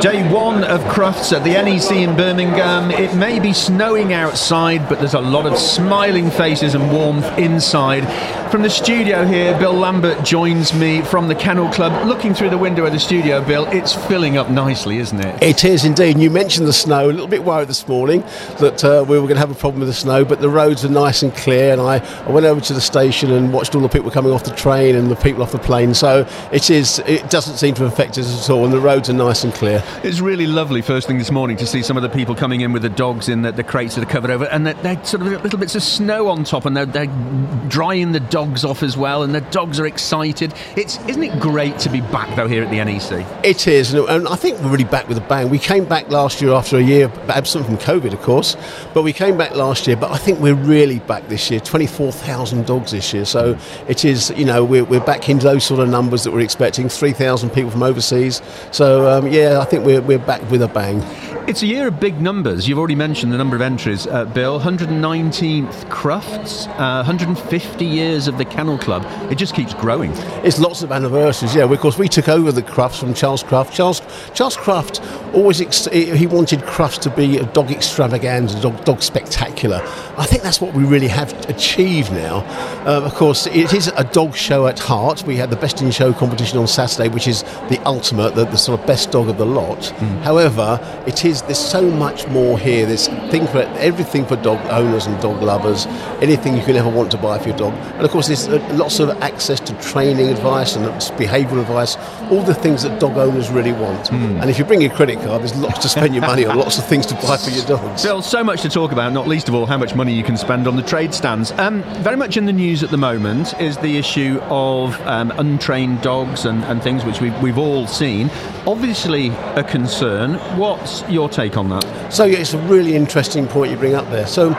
Day one of Crufts at the NEC in Birmingham. It may be snowing outside, but there's a lot of smiling faces and warmth inside. From the studio here, Bill Lambert joins me from the Kennel Club. Looking through the window of the studio, Bill, it's filling up nicely, isn't it? It is indeed. You mentioned the snow. A little bit worried this morning that uh, we were going to have a problem with the snow, but the roads are nice and clear. And I, I went over to the station and watched all the people coming off the train and the people off the plane. So it is. It doesn't seem to affect us at all, and the roads are nice and clear. It's really lovely first thing this morning to see some of the people coming in with the dogs in the, the crates that are covered over, and they're, they're, sort of little bits of snow on top, and they're, they're drying the dogs off as well, and the dogs are excited. It's isn't it great to be back though here at the NEC? It is, and I think we're really back with a bang. We came back last year after a year absent from COVID, of course, but we came back last year. But I think we're really back this year. Twenty four thousand dogs this year, so it is. You know, we're, we're back into those sort of numbers that we're expecting. Three thousand people from overseas. So um, yeah, I think we're we're back with a bang. It's a year of big numbers. You've already mentioned the number of entries, uh, Bill. 119th Crufts, uh, 150 years of the Kennel Club. It just keeps growing. It's lots of anniversaries, yeah. Of course, we took over the Crufts from Charles Cruft. Charles, Charles Cruft always ex- he wanted Crufts to be a dog extravaganza, dog, dog spectacular. I think that's what we really have achieved now. Uh, of course, it is a dog show at heart. We had the best in show competition on Saturday, which is the ultimate, the, the sort of best dog of the lot. Mm. However, it is there's so much more here. There's thing for everything for dog owners and dog lovers. Anything you can ever want to buy for your dog, and of course there's uh, lots of access to training advice and behavioural advice. All the things that dog owners really want. Mm. And if you bring your credit card, there's lots to spend your money on, lots of things to buy for your dogs. Bill, so much to talk about. Not least of all, how much money you can spend on the trade stands. Um, very much in the news at the moment is the issue of um, untrained dogs and, and things which we've, we've all seen. Obviously, a concern. What's your take on that? So, yeah, it's a really interesting point you bring up there. So,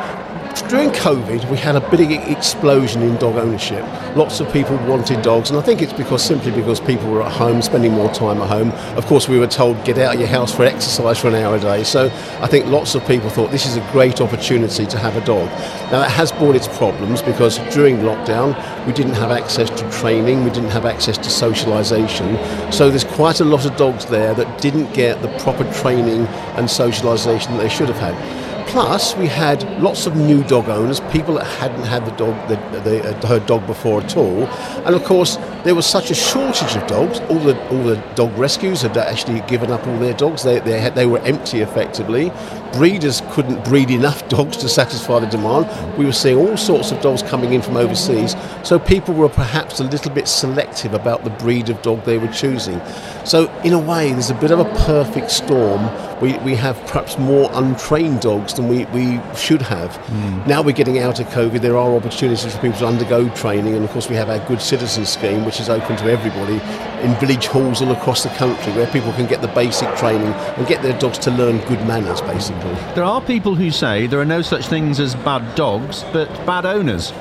during COVID, we had a big explosion in dog ownership. Lots of people wanted dogs, and I think it's because simply because people were at home, spending more time at home. Of course, we were told get out of your house for exercise for an hour a day. So I think lots of people thought this is a great opportunity to have a dog. Now that has brought its problems because during lockdown we didn't have access to training, we didn't have access to socialisation. So there's quite a lot of dogs there that didn't get the proper training and socialisation that they should have had. Plus, we had lots of new dog owners, people that hadn't had the dog, the, the, uh, her dog before at all, and of course there was such a shortage of dogs. All the all the dog rescues had actually given up all their dogs. They they, had, they were empty effectively. Breeders couldn't breed enough dogs to satisfy the demand. We were seeing all sorts of dogs coming in from overseas, so people were perhaps a little bit selective about the breed of dog they were choosing. So in a way, there's a bit of a perfect storm. We, we have perhaps more untrained dogs than we, we should have. Mm. Now we're getting out of COVID, there are opportunities for people to undergo training, and of course we have our Good Citizen scheme, which is open to everybody in village halls all across the country where people can get the basic training and get their dogs to learn good manners, basically. There are people who say there are no such things as bad dogs, but bad owners.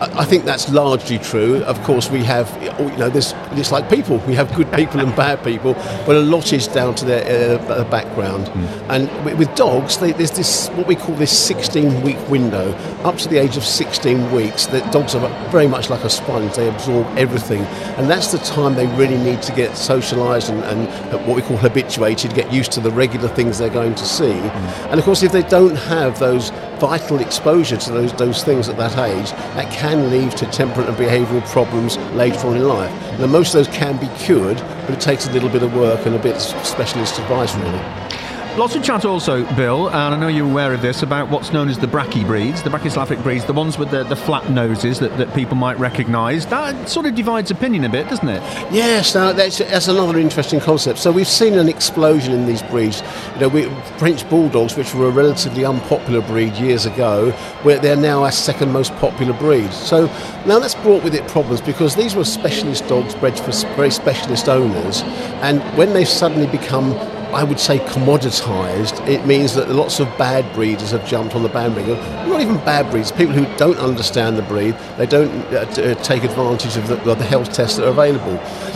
I think that's largely true. Of course, we have, you know, there's, it's like people. We have good people and bad people, but a lot is down to their uh, background. Mm. And with dogs, they, there's this what we call this 16-week window. Up to the age of 16 weeks, the dogs are very much like a sponge. They absorb everything, and that's the time they really need to get socialised and, and, what we call habituated, get used to the regular things they're going to see. Mm. And of course, if they don't have those vital exposure to those, those things at that age, that can lead to temperament and behavioural problems later on in life. Now, most of those can be cured, but it takes a little bit of work and a bit of specialist advice, really. Lots of chat also, Bill, and I know you're aware of this, about what's known as the Brachy breeds, the Brachycephalic breeds, the ones with the, the flat noses that, that people might recognise. That sort of divides opinion a bit, doesn't it? Yes, now that's, that's another interesting concept. So we've seen an explosion in these breeds. You know, we, French Bulldogs, which were a relatively unpopular breed years ago, where they're now our second most popular breed. So now that's brought with it problems because these were specialist dogs bred for very specialist owners, and when they suddenly become I would say commoditized, it means that lots of bad breeders have jumped on the bandwagon. Not even bad breeds, people who don't understand the breed, they don't uh, t- uh, take advantage of the, of the, health tests that are available.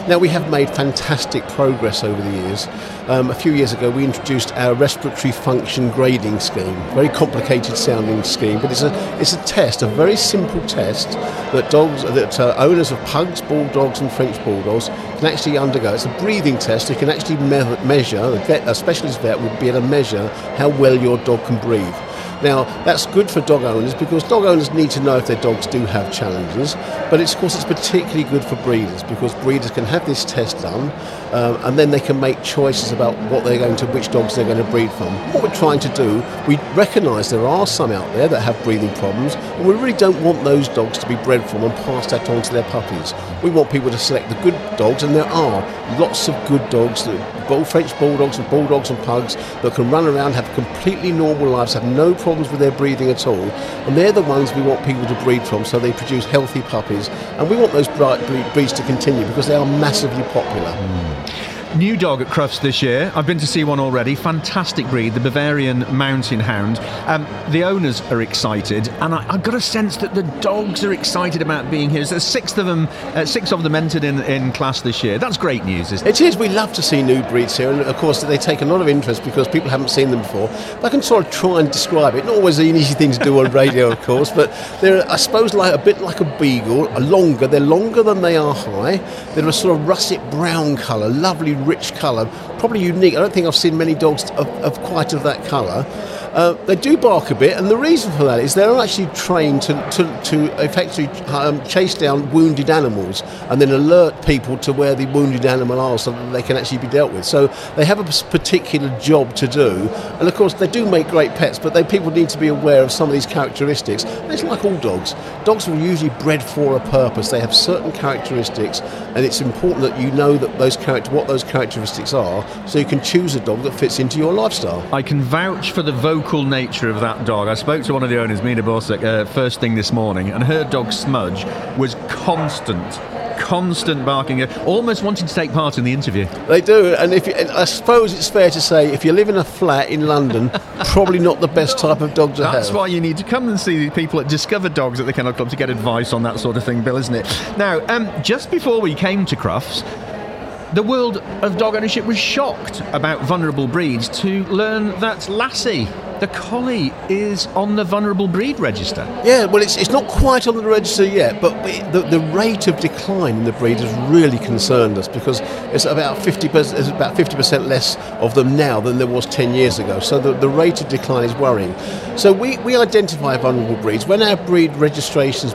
Now, we have made fantastic progress over the years. Um, a few years ago, we introduced our respiratory function grading scheme, very complicated sounding scheme, but it's a, it's a test, a very simple test that dogs, that uh, owners of pugs, bulldogs, and French bulldogs can actually undergo. It's a breathing test. You can actually me- measure. A, vet, a specialist vet would be able to measure how well your dog can breathe. Now, that's good for dog owners because dog owners need to know if their dogs do have challenges, but of course it's particularly good for breeders because breeders can have this test done um, and then they can make choices about what they're going to, which dogs they're going to breed from. What we're trying to do, we recognise there are some out there that have breathing problems, and we really don't want those dogs to be bred from and pass that on to their puppies. We want people to select the good dogs, and there are lots of good dogs, bull, French bulldogs and bulldogs and pugs that can run around, have completely normal lives, have no problems with their breathing at all, and they're the ones we want people to breed from, so they produce healthy puppies, and we want those bright breeds to continue because they are massively popular. Mm. New dog at Crufts this year. I've been to see one already. Fantastic breed, the Bavarian Mountain Hound. Um, the owners are excited, and I, have got a sense that the dogs are excited about being here. There's six of them, uh, six of them entered in, in class this year. That's great news, isn't it? It is. We love to see new breeds here, and of course they take a lot of interest because people haven't seen them before. But I can sort of try and describe it. Not always an easy thing to do on radio, of course, but they're, I suppose, like a bit like a beagle, longer. They're longer than they are high. They're a sort of russet brown colour, lovely rich colour, probably unique. I don't think I've seen many dogs of, of quite of that colour. Uh, they do bark a bit, and the reason for that is they're actually trained to, to, to effectively um, chase down wounded animals and then alert people to where the wounded animal are so that they can actually be dealt with. So they have a particular job to do, and of course they do make great pets, but they, people need to be aware of some of these characteristics. And it's like all dogs. Dogs are usually bred for a purpose. They have certain characteristics, and it's important that you know that those character what those characteristics are, so you can choose a dog that fits into your lifestyle. I can vouch for the vocal vocal nature of that dog. I spoke to one of the owners, Mina Borsek, uh, first thing this morning, and her dog Smudge was constant constant barking, almost wanting to take part in the interview. They do, and if you, I suppose it's fair to say, if you live in a flat in London, probably not the best type of dog to That's have. That's why you need to come and see the people at Discover Dogs at the Kennel Club to get advice on that sort of thing, Bill, isn't it? Now, um, just before we came to Crufts, the world of dog ownership was shocked about vulnerable breeds to learn that Lassie, the collie, is on the vulnerable breed register. Yeah, well, it's, it's not quite on the register yet, but the, the rate of decline in the breed has really concerned us because it's about 50%, it's about 50% less of them now than there was 10 years ago. So the, the rate of decline is worrying. So we, we identify vulnerable breeds. When our breed registrations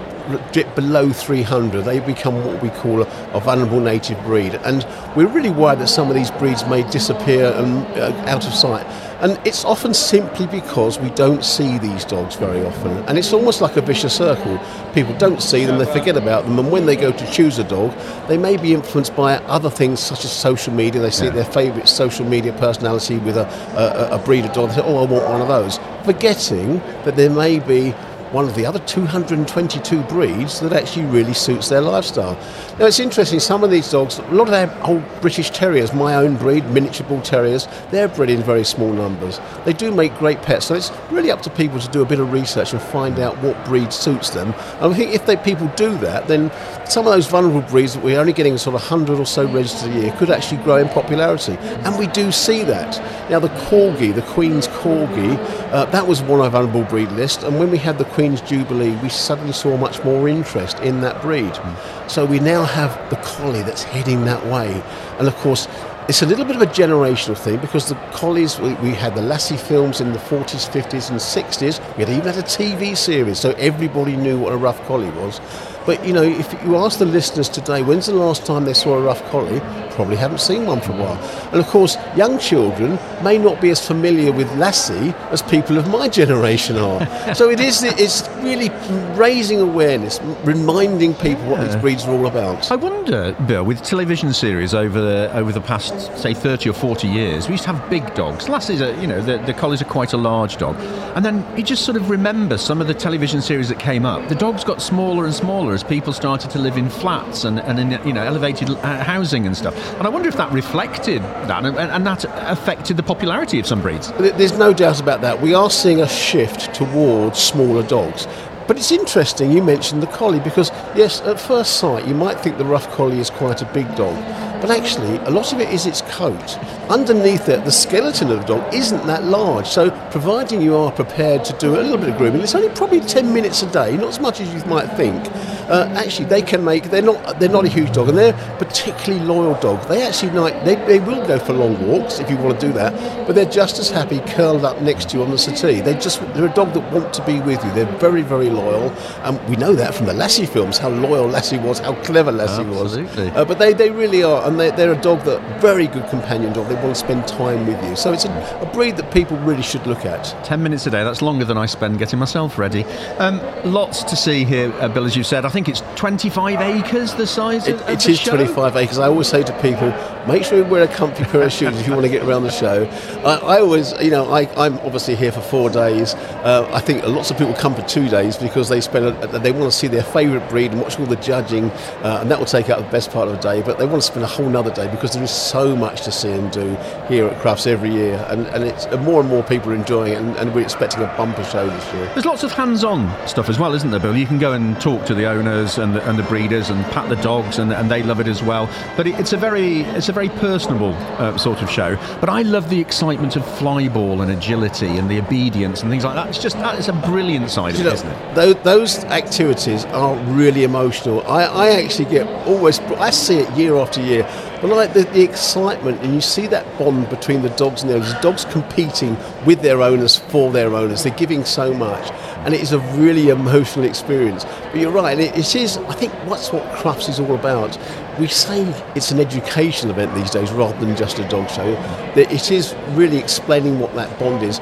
dip below 300, they become what we call a, a, vulnerable native breed. And we're really worried that some of these breeds may disappear and uh, out of sight. And it's often simply because we don't see these dogs very often. And it's almost like a vicious circle. People don't see them, they forget about them, and when they go to choose a dog, they may be influenced by other things such as social media. They see yeah. their favourite social media personality with a, a, a breed of dog, they say, oh, I want one of those. Forgetting that there may be one of the other 222 breeds that actually really suits their lifestyle. Now it's interesting, some of these dogs, a lot of their old British Terriers, my own breed, miniature bull terriers, they're bred in very small numbers. They do make great pets, so it's really up to people to do a bit of research and find out what breed suits them. And I think if they, people do that, then some of those vulnerable breeds that we're only getting sort of 100 or so registered a year could actually grow in popularity. And we do see that. Now the Corgi, the Queen's Corgi, uh, that was one of our vulnerable breed list, and when we had the Queen's Jubilee, we suddenly saw much more interest in that breed. Mm. So we now have the collie that's heading that way. And of course, it's a little bit of a generational thing because the collies, we, we, had the Lassie films in the 40s, 50s, and 60s. We had even had a TV series, so everybody knew what a rough collie was. But you know, if you ask the listeners today, when's the last time they saw a rough collie? Probably haven't seen one for a while. And of course, young children may not be as familiar with Lassie as people of my generation are. so it is it's really raising awareness, reminding people what yeah. these breeds are all about. I wonder, Bill, with television series over the, over the past say 30 or 40 years, we used to have big dogs. Lassies are, you know, the, the collies are quite a large dog. And then you just sort of remember some of the television series that came up. The dogs got smaller and smaller as people started to live in flats and, and in you know elevated uh, housing and stuff. And I wonder if that reflected that and, and that affected the popularity of some breeds. There's no doubt about that. We are seeing a shift towards smaller dogs. But it's interesting you mentioned the collie because, yes, at first sight, you might think the rough collie is quite a big dog. But actually, a lot of it is its coat. Underneath it, the skeleton of the dog isn't that large. So, providing you are prepared to do a little bit of grooming, it's only probably 10 minutes a day, not as much as you might think. Uh, actually, they can make. They're not. They're not a huge dog, and they're particularly loyal dog. They actually like. They, they will go for long walks if you want to do that, but they're just as happy curled up next to you on the settee. They just. They're a dog that want to be with you. They're very, very loyal, and we know that from the Lassie films. How loyal Lassie was, how clever Lassie Absolutely. was. Uh, but they, they really are, and they, they're a dog that very good companion dog. They want to spend time with you. So it's a, a breed that people really should look at. 10 minutes a day, that's longer than I spend getting myself ready. Um, lots to see here, uh, Bill, as you said. I think it's 25 acres the size It, of, of it is show? 25 acres. I always say to people, make sure you wear a comfy pair of shoes if you want to get around the show. I, I always, you know, I, I'm obviously here for four days. Uh, I think lots of people come for two days because they spend, a, they want to see their favourite breed and watch all the judging, uh, and that will take out the best part of the day. But they want to spend a whole nother day because there is so much to see and do here at Crufts every year, and, and it's and more and more people are enjoying it, and, and we're expecting a bumper show this year. There's lots of hands-on stuff as well, isn't there, Bill? You can go and talk to the owners and the, and the breeders and pat the dogs, and, and they love it as well. But it, it's a very it's a very personable uh, sort of show. But I love the excitement of flyball and agility and the obedience and things like that. It's just that is a brilliant side of You it, know, isn't it? tho- those activities are really emotional. I, I actually get always, I see it year after year. But like the, the excitement, and you see that bond between the dogs and the owners. Dogs competing with their owners for their owners. They're giving so much, and it is a really emotional experience. But you're right, it, it is. I think that's what Crufts is all about. We say it's an educational event these days rather than just a dog show. It is really explaining what that bond is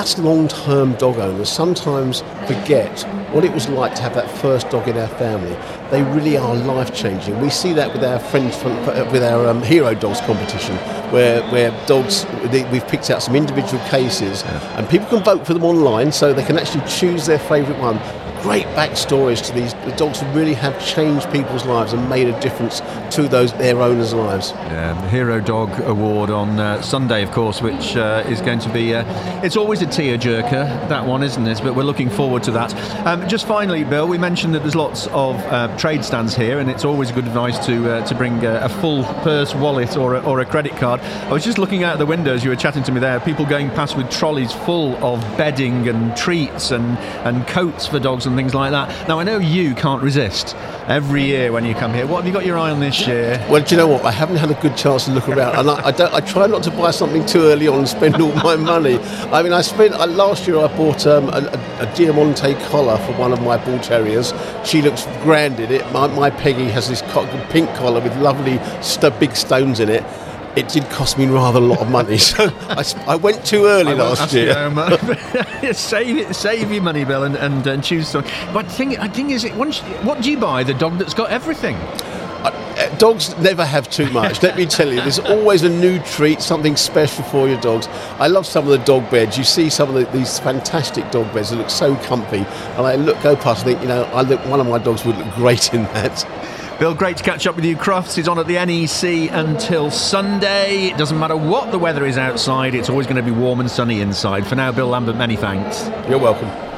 as long-term dog owners sometimes forget what it was like to have that first dog in our family. They really are life-changing. We see that with our friends, from, with our um, hero dogs competition, where where dogs they, we've picked out some individual cases, and people can vote for them online, so they can actually choose their favourite one. Great backstories to these the dogs really have changed people's lives and made a difference to those their owners' lives. Yeah, the Hero Dog Award on uh, Sunday, of course, which uh, is going to be. Uh, it's always a tearjerker, that one, isn't it? But we're looking forward to that. Um, just finally, Bill, we mentioned that there's lots of uh, trade stands here, and it's always good advice to uh, to bring a, a full purse, wallet, or a, or a credit card. I was just looking out the windows. You were chatting to me there. People going past with trolleys full of bedding and treats and and coats for dogs and things like that. Now I know you can't resist. Every year when you come here, what have you got your eye on this year? Well, do you know what? I haven't had a good chance to look around, and I, I don't. I try not to buy something too early on and spend all my money. I mean, I spent uh, last year. I bought um, a, a, a Diamante collar for one of my bull terriers. She looks grand in it. My, my Peggy has this co- pink collar with lovely st- big stones in it. It did cost me rather a lot of money, so I, I went too early last year. save it, save your money, Bill, and, and, and choose something. But the thing, I think is, it once, what do you buy? The dog that's got everything. Uh, Dogs never have too much. Let me tell you, there's always a new treat, something special for your dogs. I love some of the dog beds. You see some of the, these fantastic dog beds that look so comfy, and I look go past and think, you know, I look one of my dogs would look great in that. Bill, great to catch up with you. Crufts is on at the NEC until Sunday. It doesn't matter what the weather is outside, it's always going to be warm and sunny inside. For now, Bill Lambert, many thanks. You're welcome.